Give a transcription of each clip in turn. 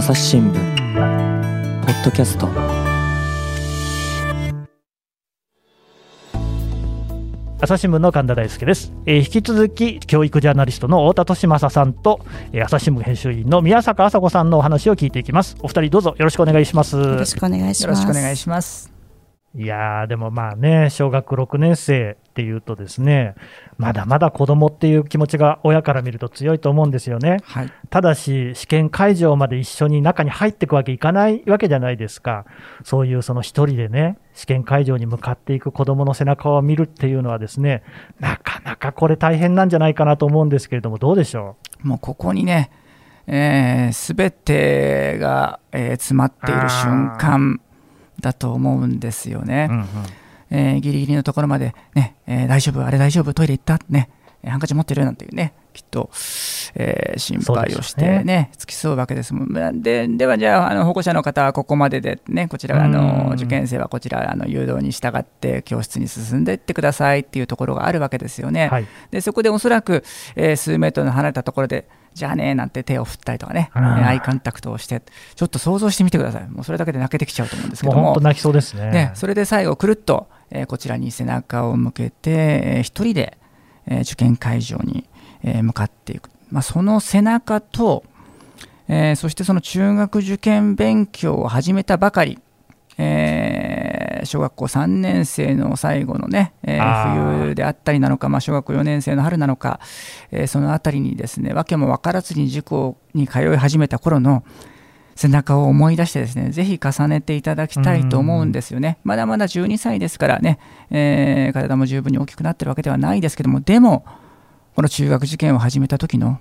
朝日新聞ポッドキャスト。朝日新聞の神田大輔です、えー引き続き教育ジャーナリストの太田利正さんと、えー朝日新聞編集員の宮坂麻子さんのお話を聞いていきます。お二人どうぞよろしくお願いします。よろしくお願いしよろます。いやーでもまあね小学6年生っていうとですねまだまだ子供っていう気持ちが親から見ると強いと思うんですよね。はい。ただし、試験会場まで一緒に中に入っていくわけいかないわけじゃないですか、そういうその一人でね、試験会場に向かっていく子どもの背中を見るっていうのは、ですねなかなかこれ、大変なんじゃないかなと思うんですけれども、どうでしょもうここにね、す、えー、べ、てが、えー詰まっている瞬間だと思うんですよね。う、。うんうん。えーギリギリのところまで、ね、えー大丈夫、あれ大丈夫、トイレ行った？ね、えーハンカチ持ってる？なんていうね、きっと、えー心配をしてね、付き添うわけですもん。まあででは、じゃああの、保護者の方はここまでで、ね、こちら、あうんの受験生はこちら、あの誘導に従って教室に進んでいってくださいっていうところがあるわけですよね。はい、でそこでおそらく、えー数メートル離れたところで、じゃあねなんて手を振ったりとかね、アイコンタクトをして、ちょっと想像してみてください、もうそれだけで泣けてきちゃうと思うんですけども泣きそうですね。ね、それで最後、くるっと、えーこちらに背中を向けて、えー一人で、えー受験会場に、えー向かっていく、まあ、その背中と、えーそしてその中学受験勉強を始めたばかり、えー小学校3年生の最後のね、えー冬であったりなのか、まあ、小学校4年生の春なのか、えーそのあたりにですね、訳も分からずに塾に通い始めた頃の背中を思い出してですね、ぜひ重ねていただきたいと思うんですよね。まだまだ12歳ですからね、えー体も十分に大きくなってるわけではないですけども、でも、この中学受験を始めた時の、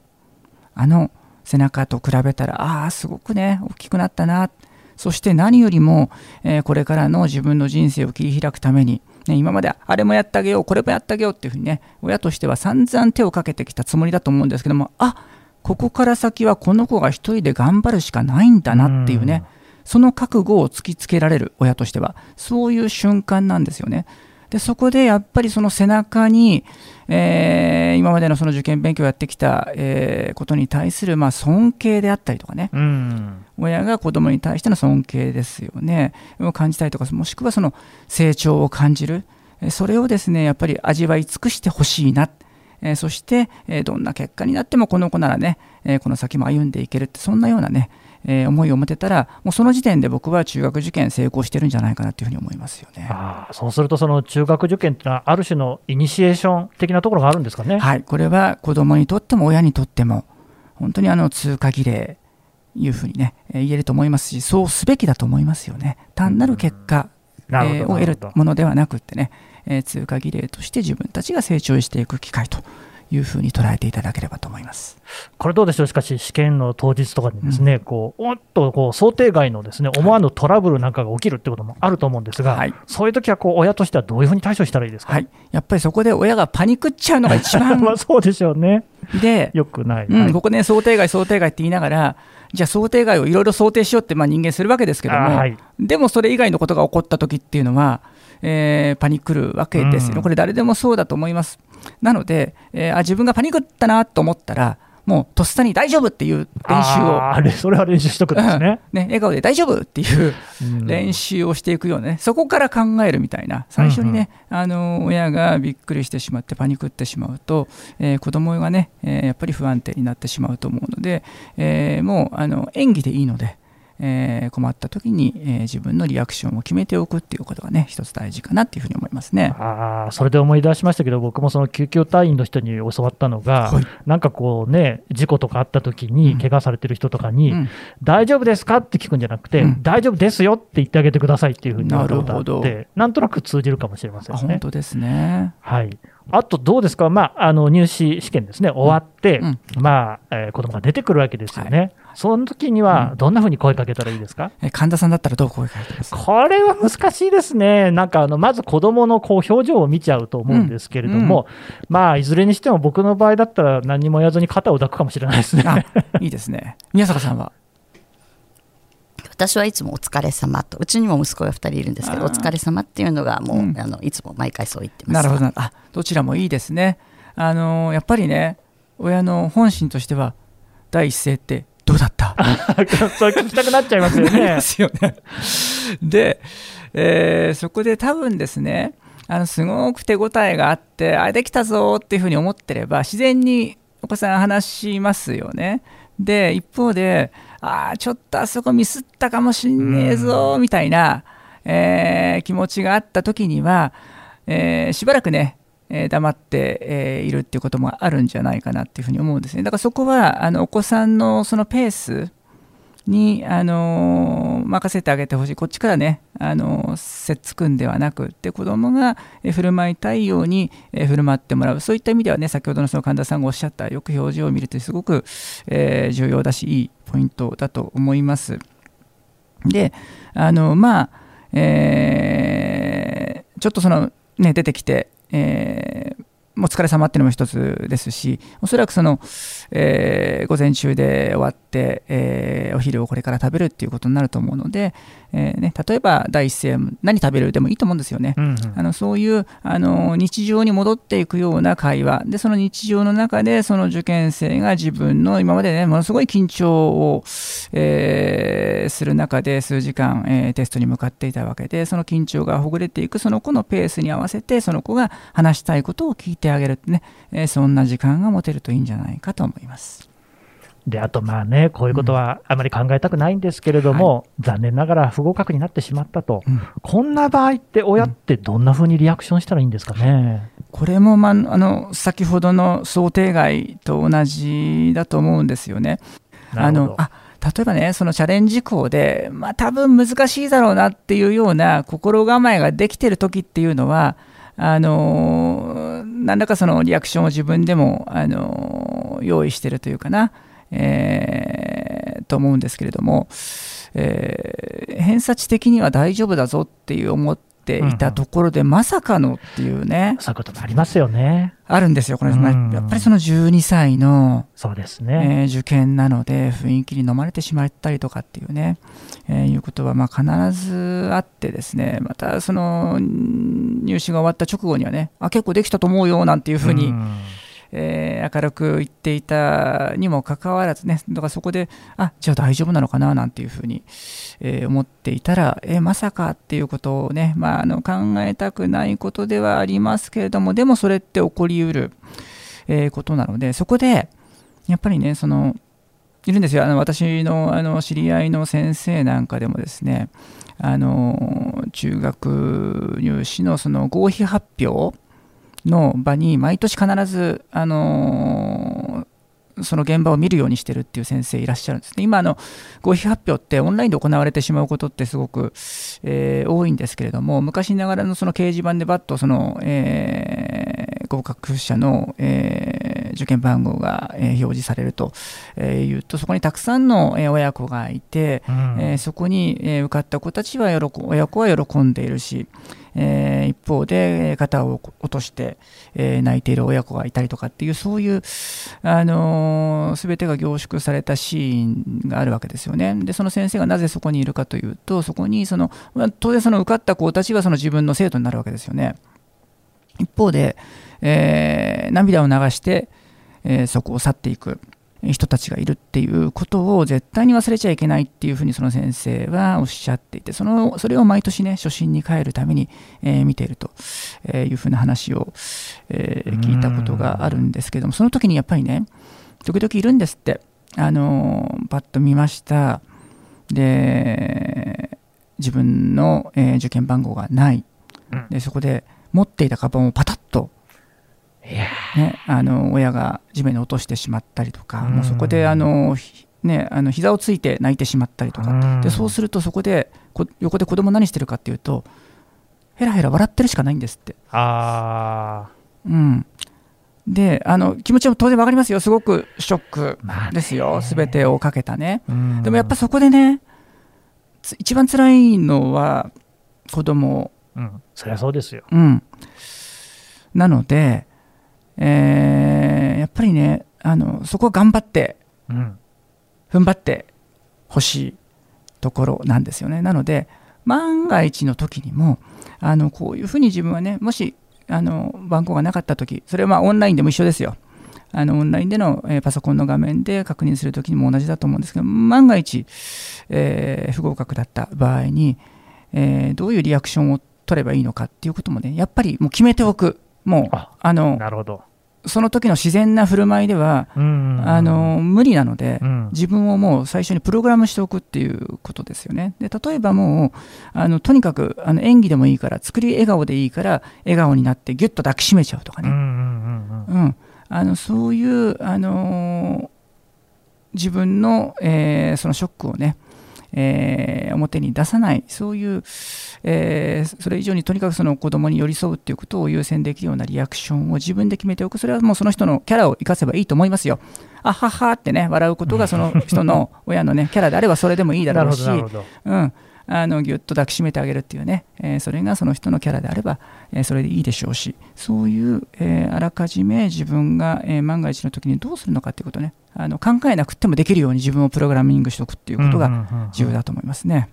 あの背中と比べたら、ああ、すごくね、大きくなったな。そして何よりも、えーこれからの自分の人生を切り開くために、ね、今まであれもやってあげよう、これもやってあげようっていうふうにね、親としては散々手をかけてきたつもりだと思うんですけども、あここから先はこの子が一人で頑張るしかないんだなっていうね、その覚悟を突きつけられる親としては、そういう瞬間なんですよね。でそこでやっぱりその背中に、えー今までのその受験勉強をやってきた、えーことに対するまあ尊敬であったりとかね、うん。親が子供に対しての尊敬ですよね、を感じたりとか、もしくはその成長を感じる、えーそれをですねやっぱり味わい尽くしてほしいな、えーそして、えーどんな結果になってもこの子ならね、えーこの先も歩んでいけるって、そんなようなね、えー思いを持てたら、もうその時点で僕は中学受験成功してるんじゃないかなというふうに思いますよね。そうすると、その中学受験ってのは、ある種のイニシエーション的なところがあるんですかね？はい、これは子供にとっても親にとっても、本当にあの通過儀礼、いうふうにね、えー言えると思いますし、そうすべきだと思いますよね。単なる結果、えーを得るものではなくってね、えー通過儀礼として自分たちが成長していく機会というふうに捉えていただければと思います。これどうでしょう、しかし、試験の当日とかにですね、こうおっとこう想定外のですね思わぬトラブルなんかが起きるってこともあると思うんですが、はい。そういう時はこう親としてはどういうふうに対処したらいいですか？はい、やっぱりそこで親がパニックっちゃうのが一番 まあそうでしょうね、で、よくない。うん、はいここね、想定外、想定外って言いながら、じゃあ想定外をいろいろ想定しようってまあ人間するわけですけども、あはい。でもそれ以外のことが起こった時っていうのは、えーパニックるわけですよ、うん。これ、誰でもそうだと思います。なので、えーあ自分がパニックったなと思ったら、もうとっさに大丈夫っていう練習を、あれそれは練習しとくんですね。ね、笑顔で大丈夫っていううん。練習をしていくようなね、そこから考えるみたいな、最初にね、あの親がびっくりしてしまって、パニックってしまうと、えー子供がね、えーやっぱり不安定になってしまうと思うので、えーもうあの演技でいいので、えー困った時に、えー自分のリアクションを決めておくっていうことがね、一つ大事かなっていうふうに思いますね。あーそれで思い出しましたけど、僕もその救急隊員の人に教わったのが、はいなんかこうね、事故とかあった時に、うん怪我されてる人とかに、うん大丈夫ですかって聞くんじゃなくて、うん大丈夫ですよって言ってあげてくださいっていうふうに言われあなるほって、なんとなく通じるかもしれませんあね。本当ですね。はい、あとどうですか、まあ、あの入試試験ですね、終わって、うん。まあえー子供が出てくるわけですよね、その時にはうん。どんなふうに声かけたらいいですか、え神田さんだったらどう声かけてます？かこれは難しいですね、なんかあのまず子供のこう表情を見ちゃうと思うんですけれども、まあ、いずれにしても僕の場合だったら、何もやずに肩を抱くかもしれないですね。あいいですね。宮坂さんは？私はいつもお疲れ様と、うちにも息子が2人いるんですけど、お疲れ様っていうのがもう、うんあのいつも毎回そう言ってます。なるほどなあどちらもいいですね。あのやっぱりね親の本心としては第一声ってどうだった？そう聞きたくなっちゃいますよねま。すよね。で、えーそこで多分ですね、あのすごく手応えがあって、あ、できたぞっていうふうに思ってれば、自然にお子さん話しますよね。で、一方で、あーちょっとあそこミスったかもしんねえぞ、みたいな、えー気持ちがあった時には、えーしばらくね、えー黙って、えーいるっていうこともあるんじゃないかなっていうふうに思うんですね。だからそこは、あのお子さんのそのペース、に、あの任せてあげてほしい、こっちからね、あのーせっつくんではなくって、子供が振る舞いたいように振る舞ってもらう、そういった意味ではね、先ほどのその神田さんがおっしゃった、よく表情を見るとすごく、えー重要だし、いいポイントだと思います。で、あのまあ、えーちょっとその、ね、出てきて、えーお疲れ様っていうのも一つですし、おそらくその、えー午前中で終わって、えーお昼をこれから食べるっていうことになると思うので、えーね、例えば第一声、何食べるでもいいと思うんですよね。うんうんあのそういうあの日常に戻っていくような会話でその日常の中でその受験生が自分の今までねものすごい緊張を、えーする中で数時間、えーテストに向かっていたわけでその緊張がほぐれていくその子のペースに合わせてその子が話したいことを聞いてあげるね、えーそんな時間が持てるといいんじゃないかと思います。で、あとまあね、こういうことはあまり考えたくないんですけれども、残念ながら不合格になってしまったと。うんこんな場合って親ってどんな風にリアクションしたらいいんですかね？これも、まあ、あの先ほどの想定外と同じだと思うんですよね。あのあ例えばね、そのチャレンジ校で、まあ多分難しいだろうなっていうような心構えができてる時っていうのは、あのー何らかそのリアクションを自分でも、あの用意してるというかな、えーと思うんですけれども、えー偏差値的には大丈夫だぞっていう思っていたところで、まさかのっていうね、そういうこともありますよね。あるんですよ、これ、うやっぱりその12歳の、そうですね。えー受験なので雰囲気に飲まれてしまったりとかっていうね、えーいうことはまあ必ずあってですね。またそのん入試が終わった直後にはねあ結構できたと思うよなんていうふうに、うんえー明るく言っていたにもかかわらずねだからそこであじゃあ大丈夫なのかななんていうふうに、えー思っていたら、えーまさかっていうことをね、まあ、あの考えたくないことではありますけれどもでもそれって起こりうる、えことなのでそこでやっぱりねそのいるんですよ。あの私のあの知り合いの先生なんかでもですねあの中学入試のその合否発表の場に毎年必ずあのその現場を見るようにしてるっていう先生いらっしゃるんですね。今あの合否発表ってオンラインで行われてしまうことってすごく、えー多いんですけれども昔ながらのその掲示板でバッとその、えー合格者の、えー受験番号が、えー表示されると、えーいうとそこにたくさんの、えー親子がいて、うんえーそこに、えー受かった子たちは喜親子は喜んでいるし、えー一方で肩を落として、えー泣いている親子がいたりとかっていうそういう、あのー全てが凝縮されたシーンがあるわけですよね。でその先生がなぜそこにいるかというとそこにその、まあ当然その受かった子たちがその自分の生徒になるわけですよね。一方で、えー涙を流して、えそこを去っていく人たちがいるっていうことを絶対に忘れちゃいけないっていうふうにその先生はおっしゃっていてそのそれを毎年ね初心に帰るために、えー見ているとえーいうふうな話を、えー聞いたことがあるんですけどもその時にやっぱりね時々いるんですってあのーパッと見ました。で自分の、えー受験番号がない。うん。でそこで持っていたカバンをパタッといやね、あの親が地面に落としてしまったりとか、うん。もうそこであの、ひね、あの膝をついて泣いてしまったりとか、うん。でそうするとそこでこ横で子供何してるかっていうとヘラヘラ笑ってるしかないんですって。あうん。であの気持ちは当然わかりますよ、すごくショックですよ、すべてをかけたね。でもやっぱそこでね、つ一番辛いのは子供。うん、そりゃそうですよ。うん、なので、えーやっぱりねあのそこは頑張ってうん、踏ん張ってほしいところなんですよね。なので万が一の時にもあのこういうふうに自分はねもしあの番号がなかった時それはまあオンラインでも一緒ですよ。あのオンラインでの、えーパソコンの画面で確認するときにも同じだと思うんですけど万が一、えー不合格だった場合に、えーどういうリアクションを取ればいいのかっていうこともねやっぱりもう決めておく。もうああのなるほど。その時の自然な振る舞いではうん。あの無理なので、うん。自分をもう最初にプログラムしておくっていうことですよね。で例えばもうあのとにかくあの演技でもいいから作り笑顔でいいから笑顔になってギュッと抱きしめちゃうとかね、うんあのそういう、あのー自分の、えーそのショックをね、えー表に出さないそういう、えーそれ以上にとにかくその子供に寄り添うっていうことを優先できるようなリアクションを自分で決めておくそれはもうその人のキャラを生かせばいいと思いますよ。あははってね笑うことがその人の 親のねキャラであればそれでもいいだろうし。うん、あのぎゅっと抱きしめてあげるっていうね、えーそれがその人のキャラであれば、えーそれでいいでしょうしそういう、えーあらかじめ自分が、えー万が一の時にどうするのかっていうことねあの考えなくてもできるように自分をプログラミングしておくっていうことがうんうんうんうん重要だと思いますね。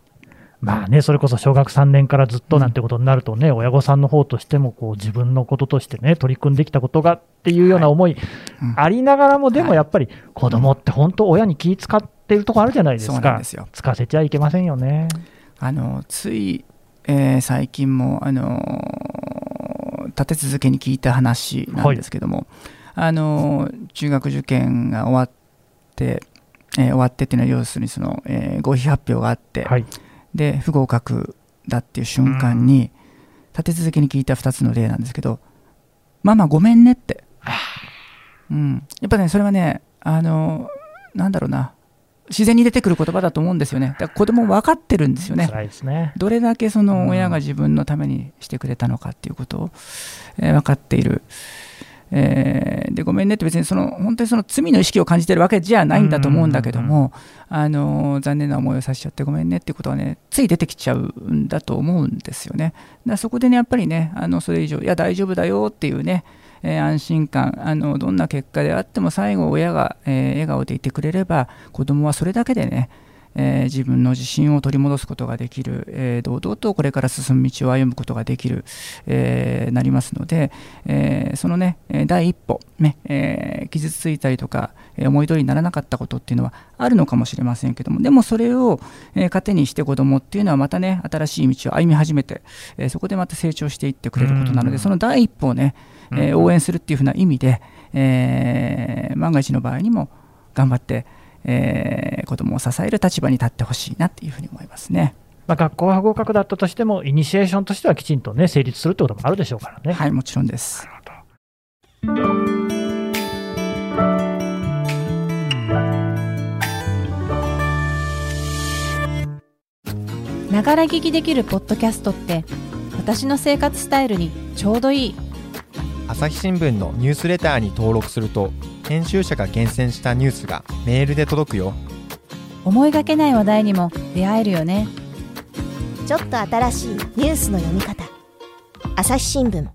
まあね、それこそ小学3年からずっとなんてことになるとね、親御さんの方としてもこう自分のこととしてね、取り組んできたことがっていうような思いうんありながらも、ではいもやっぱり子供って本当、親に気使ってるとこあるじゃないですかそうなんで。すよ使わせちゃいけませんよね。あのつい、えー最近も、あのー立て続けに聞いた話なんですけども、あのー中学受験が終わって、えー終わってっていうのは要するにその、えー合否発表があって、はい。で不合格だっていう瞬間に、立て続けに聞いた2つの例なんですけど「ママごめんね」って、うん、やっぱねそれはねあのなんだろうな自然に出てくる言葉だと思うんですよねだから子供分かってるんですよねね。どれだけその親が自分のためにしてくれたのかっていうことを、えー分かっている、えーでごめんねって別にその本当にその罪の意識を感じてるわけじゃないんだと思うんだけども、あのー残念な思いをさせちゃってごめんねっていうことはねつい出てきちゃうんだと思うんですよね。だそこでねやっぱりねあのそれ以上いや大丈夫だよっていうねえー安心感あのどんな結果であっても最後親が、えー笑顔でいてくれれば子供はそれだけでねえー自分の自信を取り戻すことができる、えー堂々とこれから進む道を歩むことができる、えーなりますので、えーそのねえー第一歩、ねえー傷ついたりとか、えー思い通りにならなかったことっていうのはあるのかもしれませんけどもでもそれを、えー糧にして子供っていうのはまたね新しい道を歩み始めて、えーそこでまた成長していってくれることなのうん。でその第一歩をね、え応援するっていうふうな意味で、えー万が一の場合にも頑張って、えー子供を支える立場に立ってほしいなっていうふうに思いますね。まあ、学校は合格だったとしても、イニシエーションとしてはきちんとね、成立するってこともあるでしょうからね。はい、もちろんです。ながら聞きできるポッドキャストって私の生活スタイルにちょうどいい朝日新聞のニュースレターに登録すると編集者が厳選したニュースがメールで届くよ。思いがけない話題にも出会えるよね。ちょっと新しいニュースの読み方。朝日新聞。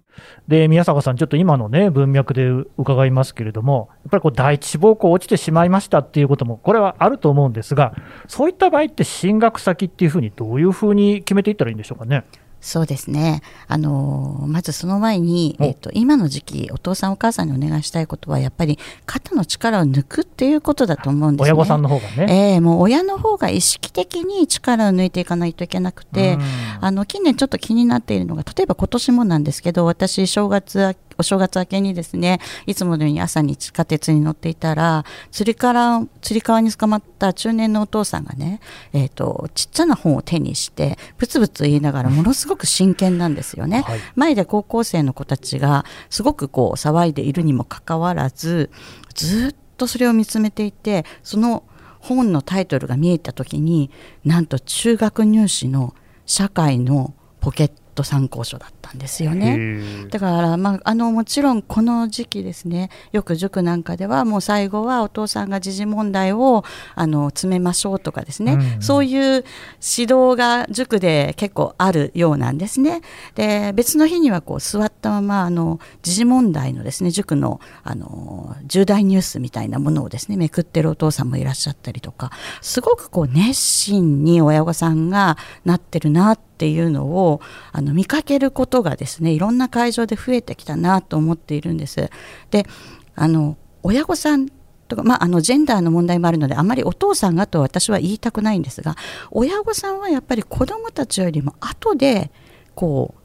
で、宮坂さん、ちょっと今のね、文脈で伺いますけれども、やっぱりこう第一志望校落ちてしまいましたっていうことも、これはあると思うんですが、そういった場合って進学先っていうふうに、どういうふうに決めていったらいいんでしょうかね？そうですね。あのーまずその前に、おえっと、今の時期、お父さんお母さんにお願いしたいことは、やっぱり肩の力を抜くっていうことだと思うんですね。親御さんの方がね。ええもう親の方が意識的に力を抜いていかないといけなくて、あの近年ちょっと気になっているのが例えば今年もなんですけど私正月あお正月明けにですねいつものように朝に地下鉄に乗っていたらつりからつり革に捕まった中年のお父さんがね、えー、とちっちゃな本を手にしてブツブツ言いながらものすごく真剣なんですよね。はい前で高校生の子たちがすごくこう騒いでいるにもかかわらずずっとそれを見つめていてその本のタイトルが見えた時になんと中学入試の社会のポケット参考書だったんですよね。ねだから、まあ、あのもちろんこの時期ですねよく塾なんかではもう最後はお父さんが時事問題をあの詰めましょうとかですね、うんそういう指導が塾で結構あるようなんですね。で別の日にはこう座ったままあの時事問題のですね塾のあの重大ニュースみたいなものをですねめくってるお父さんもいらっしゃったりとかすごくこう熱心に親御さんがなってるなっていうのをあの見かけることがですねいろんな会場で増えてきたなと思っているんです。であの親御さんとか、まあ、あのジェンダーの問題もあるのであまりお父さんがと私は言いたくないんですが親御さんはやっぱり子どもたちよりも後でこう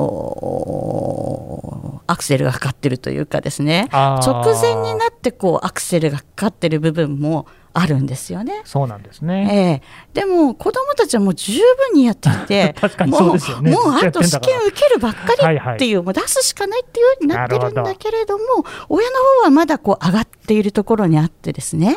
おアクセルがかかってるというかですね直前になってこうアクセルがかかってる部分もあるんですよね。そうなんですね。ええ。でも子どもたちはもう十分にやっていて ねもうもうあと試験受けるばっかりっていうもう出すしかないっていうようになってるんだけれども親の方はまだこう上がっているところにあってですね。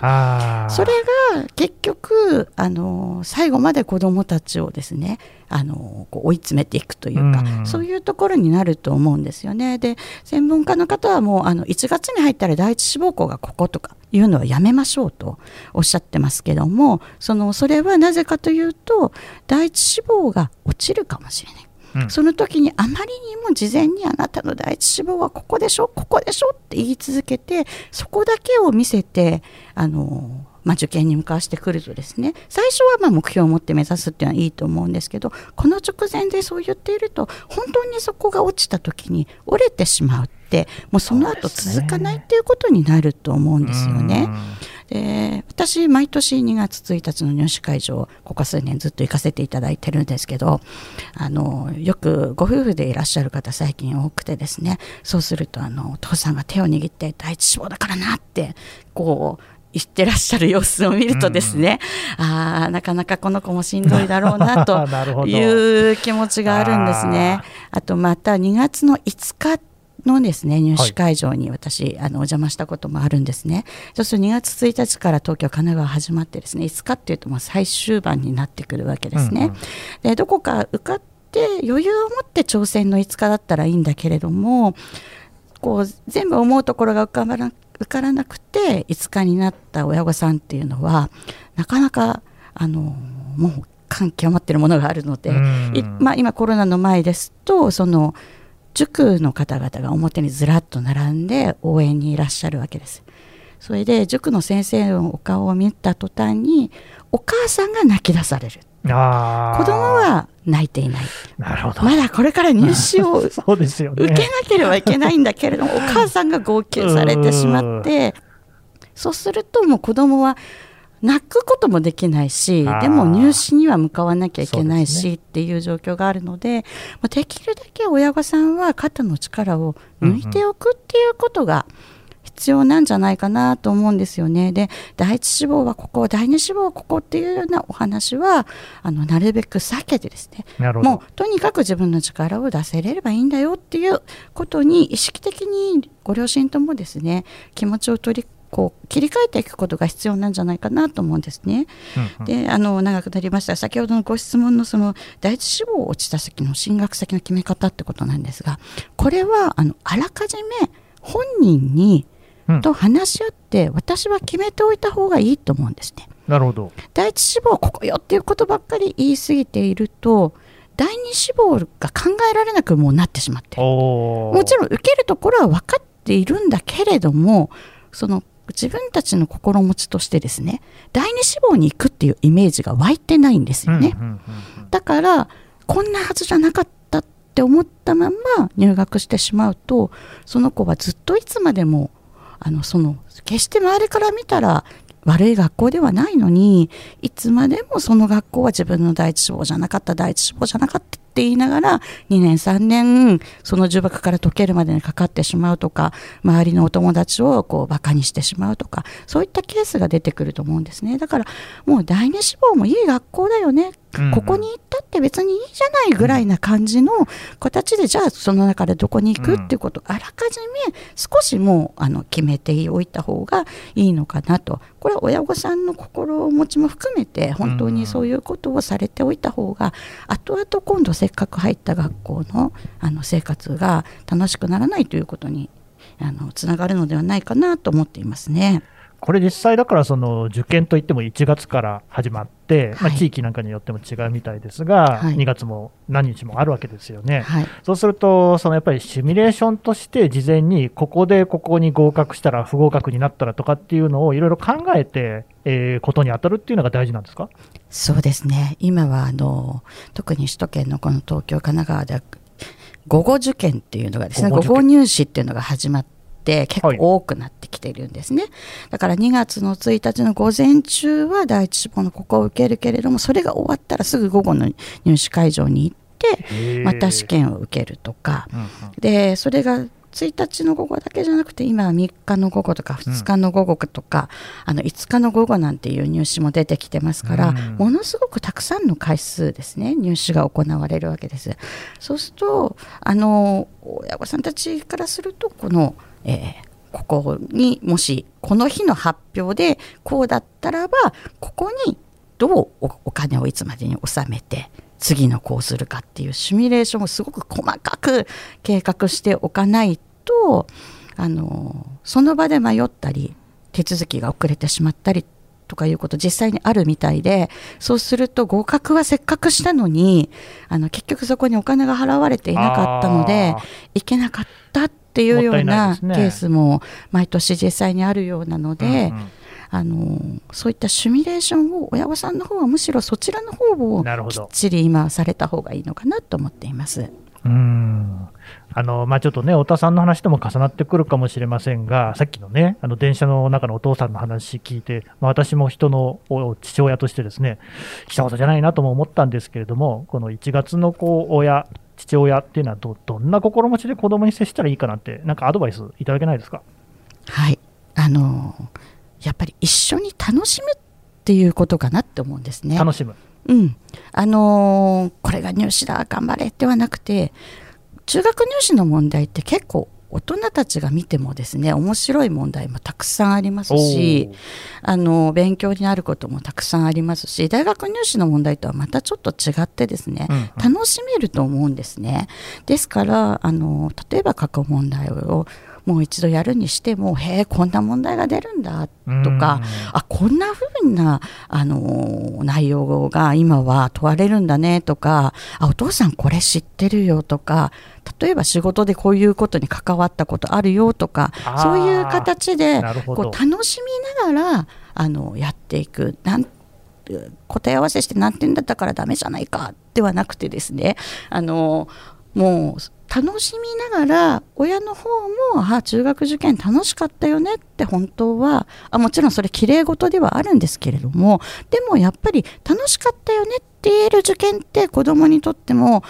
それが結局あの最後まで子どもたちをですねあのこう追い詰めていくというか、うん。そういうところになると思うんですよね。で専門家の方はもうあの1月に入ったら第一志望校がこことかいうのはやめましょうとおっしゃってますけどもそのそれはなぜかというと第一志望が落ちるかもしれない。うんその時にあまりにも事前にあなたの第一志望はここでしょここでしょって言い続けてそこだけを見せてあの、まあ、受験に向かわしてくるとですね最初はまあ目標を持って目指すっていうのはいいと思うんですけどこの直前でそう言っていると本当にそこが落ちた時に折れてしまうってもうその後続かないっていうことになると思うんですよね。で私毎年2月1日の入試会場ここ数年ずっと行かせていただいてるんですけどあのよくご夫婦でいらっしゃる方最近多くてですねそうするとあのお父さんが手を握って第一志望だからなってこう言ってらっしゃる様子を見るとですね、ああなかなかこの子もしんどいだろうなと いう気持ちがあるんですね。あとまた2月の5日のですね入試会場に私、あのお邪魔したこともあるんですね。そうすると2月1日から東京、神奈川始まってですね5日っていうともう最終盤になってくるわけですね。うんうんでどこか受かって余裕を持って挑戦の5日だったらいいんだけれどもこう全部思うところが浮かばな受からなくて5日になった親御さんっていうのはなかなかあのもう感極まってるものがあるので、まあ、今コロナの前ですとその塾の方々が表にずらっと並んで応援にいらっしゃるわけです。それで塾の先生のお顔を見た途端にお母さんが泣き出されるあー子供は泣いていないなるほど。まだこれから入試を そうですよね。受けなければいけないんだけれども、お母さんが号泣されてしまって、そうするともう子供は泣くこともできないしでも入試には向かわなきゃいけないしっていう状況があるので、まあできるだけ親御さんは肩の力を抜いておくっていうことが必要なんじゃないかなと思うんですよね。で、第一志望はここ、第二志望はここっていうようなお話は、あの、なるべく避けてですね。もうとにかく自分の力を出せれればいいんだよっていうことに意識的にご両親ともですね気持ちを取りこう切り替えていくことが必要なんじゃないかなと思うんですね。うんうんであの長くなりました先ほどのご質問のその第一志望を落ちた先の進学先の決め方ってことなんですがこれはあのあらかじめ本人にうんと話し合って私は決めておいた方がいいと思うんですね。なるほど。第一志望ここよっていうことばっかり言い過ぎていると第二志望が考えられなくもうなってしまってもちろん受けるところは分かっているんだけれどもその自分たちの心持ちとしてですね第二志望に行くっていうイメージが湧いてないんですよね、うんうんうんだからこんなはずじゃなかったって思ったまま入学してしまうとその子はずっといつまでもあのその決して周りから見たら悪い学校ではないのにいつまでもその学校は自分の第一志望じゃなかった第一志望じゃなかったって言いながら2年3年その呪縛から解けるまでにかかってしまうとか周りのお友達をこうバカにしてしまうとかそういったケースが出てくると思うんですね。だからもう第二志望もいい学校だよね。うん。ここに行ったって別にいいじゃないぐらいな感じの形で、じゃあその中でどこに行くっていうことをあらかじめ少しもうあの決めておいた方がいいのかなと。これは親御さんの心持ちも含めて本当にそういうことをされておいた方が後々今度せっかく入った学校のあの生活が楽しくならないということにあのつながるのではないかなと思っていますね。これ実際だからその受験といっても1月から始まって、まあ、はい地域なんかによっても違うみたいですが、はい2月も何日もあるわけですよね。はいそうすると、そのやっぱりシミュレーションとして事前にここでここに合格したら不合格になったらとかっていうのをいろいろ考えて、えーことに当たるっていうのが大事なんですか？そうですね。今はあの特に首都圏のこの東京神奈川では午後受験っていうのがですね午午後入試っていうのが始まっって結構多くなってきてるんですね、だから2月の1日の午前中は第一志望のここを受けるけれどもそれが終わったらすぐ午後の入試会場に行ってまた試験を受けるとか、でそれが1日の午後だけじゃなくて今は3日の午後とか2日の午後とか、うん、あの5日の午後なんていう入試も出てきてますから、うん、ものすごくたくさんの回数ですね入試が行われるわけです。そうするとあの親御さんたちからするとこの、えー、ここにもしこの日の発表でこうだったらばここにどうお金をいつまでに納めて次のこうするかっていうシミュレーションをすごく細かく計画しておかないとあのその場で迷ったり手続きが遅れてしまったりとかいうこと実際にあるみたいでそうすると合格はせっかくしたのにあの結局そこにお金が払われていなかったのでいけなかったっていうようなケースも毎年実際にあるようなので。うんうんあのそういったシミュレーションを親御さんの方はむしろそちらの方をきっちり今された方がいいのかなと思っています。うんあのまあ、ちょっとね、太田さんの話とも重なってくるかもしれませんが、さっきのね、あの電車の中のお父さんの話聞いて、まあ、私も人の父親としてですね、したことじゃないなとも思ったんですけれども、この1月のこう親、父親っていうのはど、どんな心持ちで子供に接したらいいかなんて、なんかアドバイスいただけないですか？はいあのやっぱり一緒に楽しむっていうことかなって思うんですね。楽しむ。うん。あのー、これが入試だ、頑張れではなくて、中学入試の問題って結構大人たちが見てもですね面白い問題もたくさんありますしあの勉強になることもたくさんありますし大学入試の問題とはまたちょっと違ってですね、うんうん、楽しめると思うんですねですからあの例えば過去問題をもう一度やるにしてもへえこんな問題が出るんだとかあこんなふうなあの内容が今は問われるんだねとかあお父さんこれ知ってるよとか例えば仕事でこういうことに関わったことあるよとかそういう形でこう楽しみながらあのやっていくなん答え合わせして何点だったからダメじゃないかではなくてですねあのもう楽しみながら親の方もあ中学受験楽しかったよねって本当はあもちろんそれきれい事ではあるんですけれどもでもやっぱり楽しかったよねって言える受験って子どもにとっても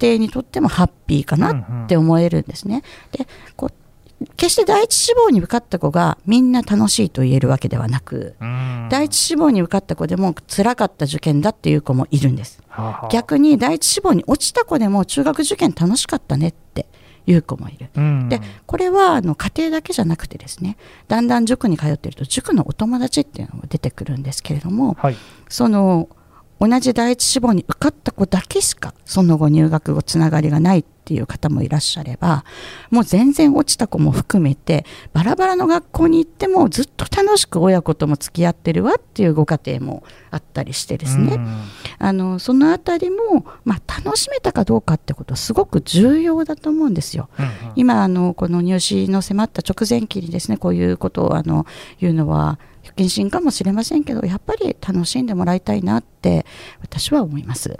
家庭にとってもハッピーかなって思えるんですね。でこう決して第一志望に受かった子がみんな楽しいと言えるわけではなく、第一志望に受かった子でも辛かった受験だっていう子もいるんです。はは逆に第一志望に落ちた子でも中学受験楽しかったねっていう子もいる。で、これはあの家庭だけじゃなくてですね、だんだん塾に通っていると塾のお友達っていうのが出てくるんですけれども、はい、その同じ第一志望に受かった子だけしかその後入学後つながりがないっていう方もいらっしゃればもう全然落ちた子も含めてバラバラの学校に行ってもずっと楽しく親子とも付き合ってるわっていうご家庭もあったりしてですね、あのその辺りも、まあ、楽しめたかどうかってことはすごく重要だと思うんですよ。うんうん、今あのこの入試の迫った直前期にですねこういうことをあの言うのは不謹慎かもしれませんけどやっぱり楽しんでもらいたいなって私は思います。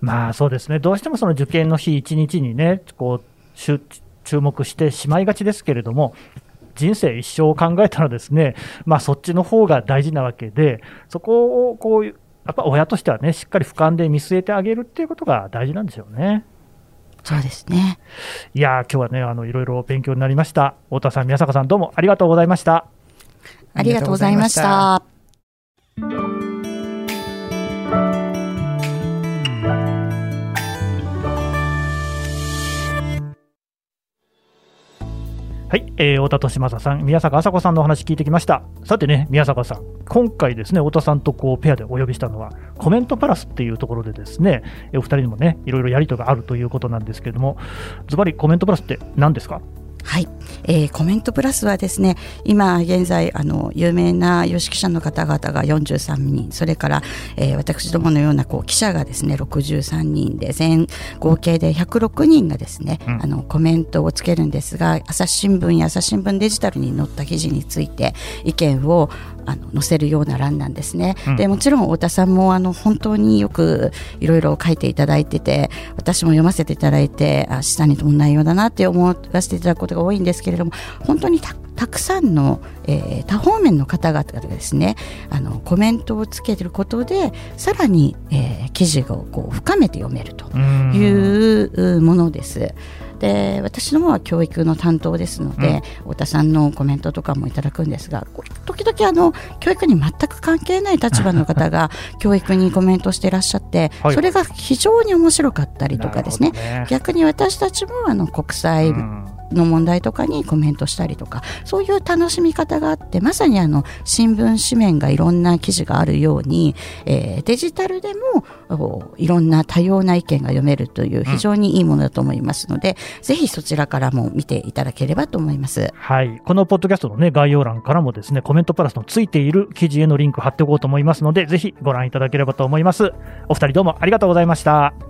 まあそうですね、どうしてもその受験の日一日にね、こう注目してしまいがちですけれども、人生一生を考えたらですね、まあそっちの方が大事なわけで、そこをこう、やっぱ親としてはね、しっかり俯瞰で見据えてあげるっていうことが大事なんでしょうね。そうですね。いや今日はね、あの、いろいろ勉強になりました。太田さん、宮坂さん、どうもありがとうございました。ありがとうございました。はい、えー、太田利正さん、宮坂麻子さんのお話聞いてきました。さてね、宮坂さん、今回ですね、太田さんとこうペアでお呼びしたのは、コメントプラスっていうところでですね、お二人にもね、いろいろやりとがあるということなんですけれども、ズバリコメントプラスって何ですか？はい、えー、コメントプラスはですね今現在あの有名な有識者の方々が43人それから、えー、私どものようなこう記者がですね63人で全合計で106人がですね、うん、あのコメントをつけるんですが朝日新聞や朝日新聞デジタルに載った記事について意見をあの載せるような欄なんですね、うん、でもちろん太田さんもあの本当によくいろいろ書いていただいてて私も読ませていただいてあ下に飛ぶ内容だなって思わせていただくことがが多いんですけれども本当にたたくさんの、えー、多方面の方々がですねあのコメントをつけてることでさらに、えー、記事をこう深めて読めるというものです。で私の方は教育の担当ですので、うん、太田さんのコメントとかもいただくんですが時々あの教育に全く関係ない立場の方が 教育にコメントしていらっしゃって、はい、それが非常に面白かったりとかですね、ね、逆に私たちもあの国際、うんの問題とかにコメントしたりとかそういう楽しみ方があってまさにあの新聞紙面がいろんな記事があるように、えー、デジタルでもいろんな多様な意見が読めるという非常にいいものだと思いますので、うん、ぜひそちらからも見ていただければと思います。はい。このポッドキャストのね、概要欄からもですね、コメントプラスのついている記事へのリンク貼っておこうと思いますので、ぜひご覧いただければと思います。お二人どうもありがとうございました。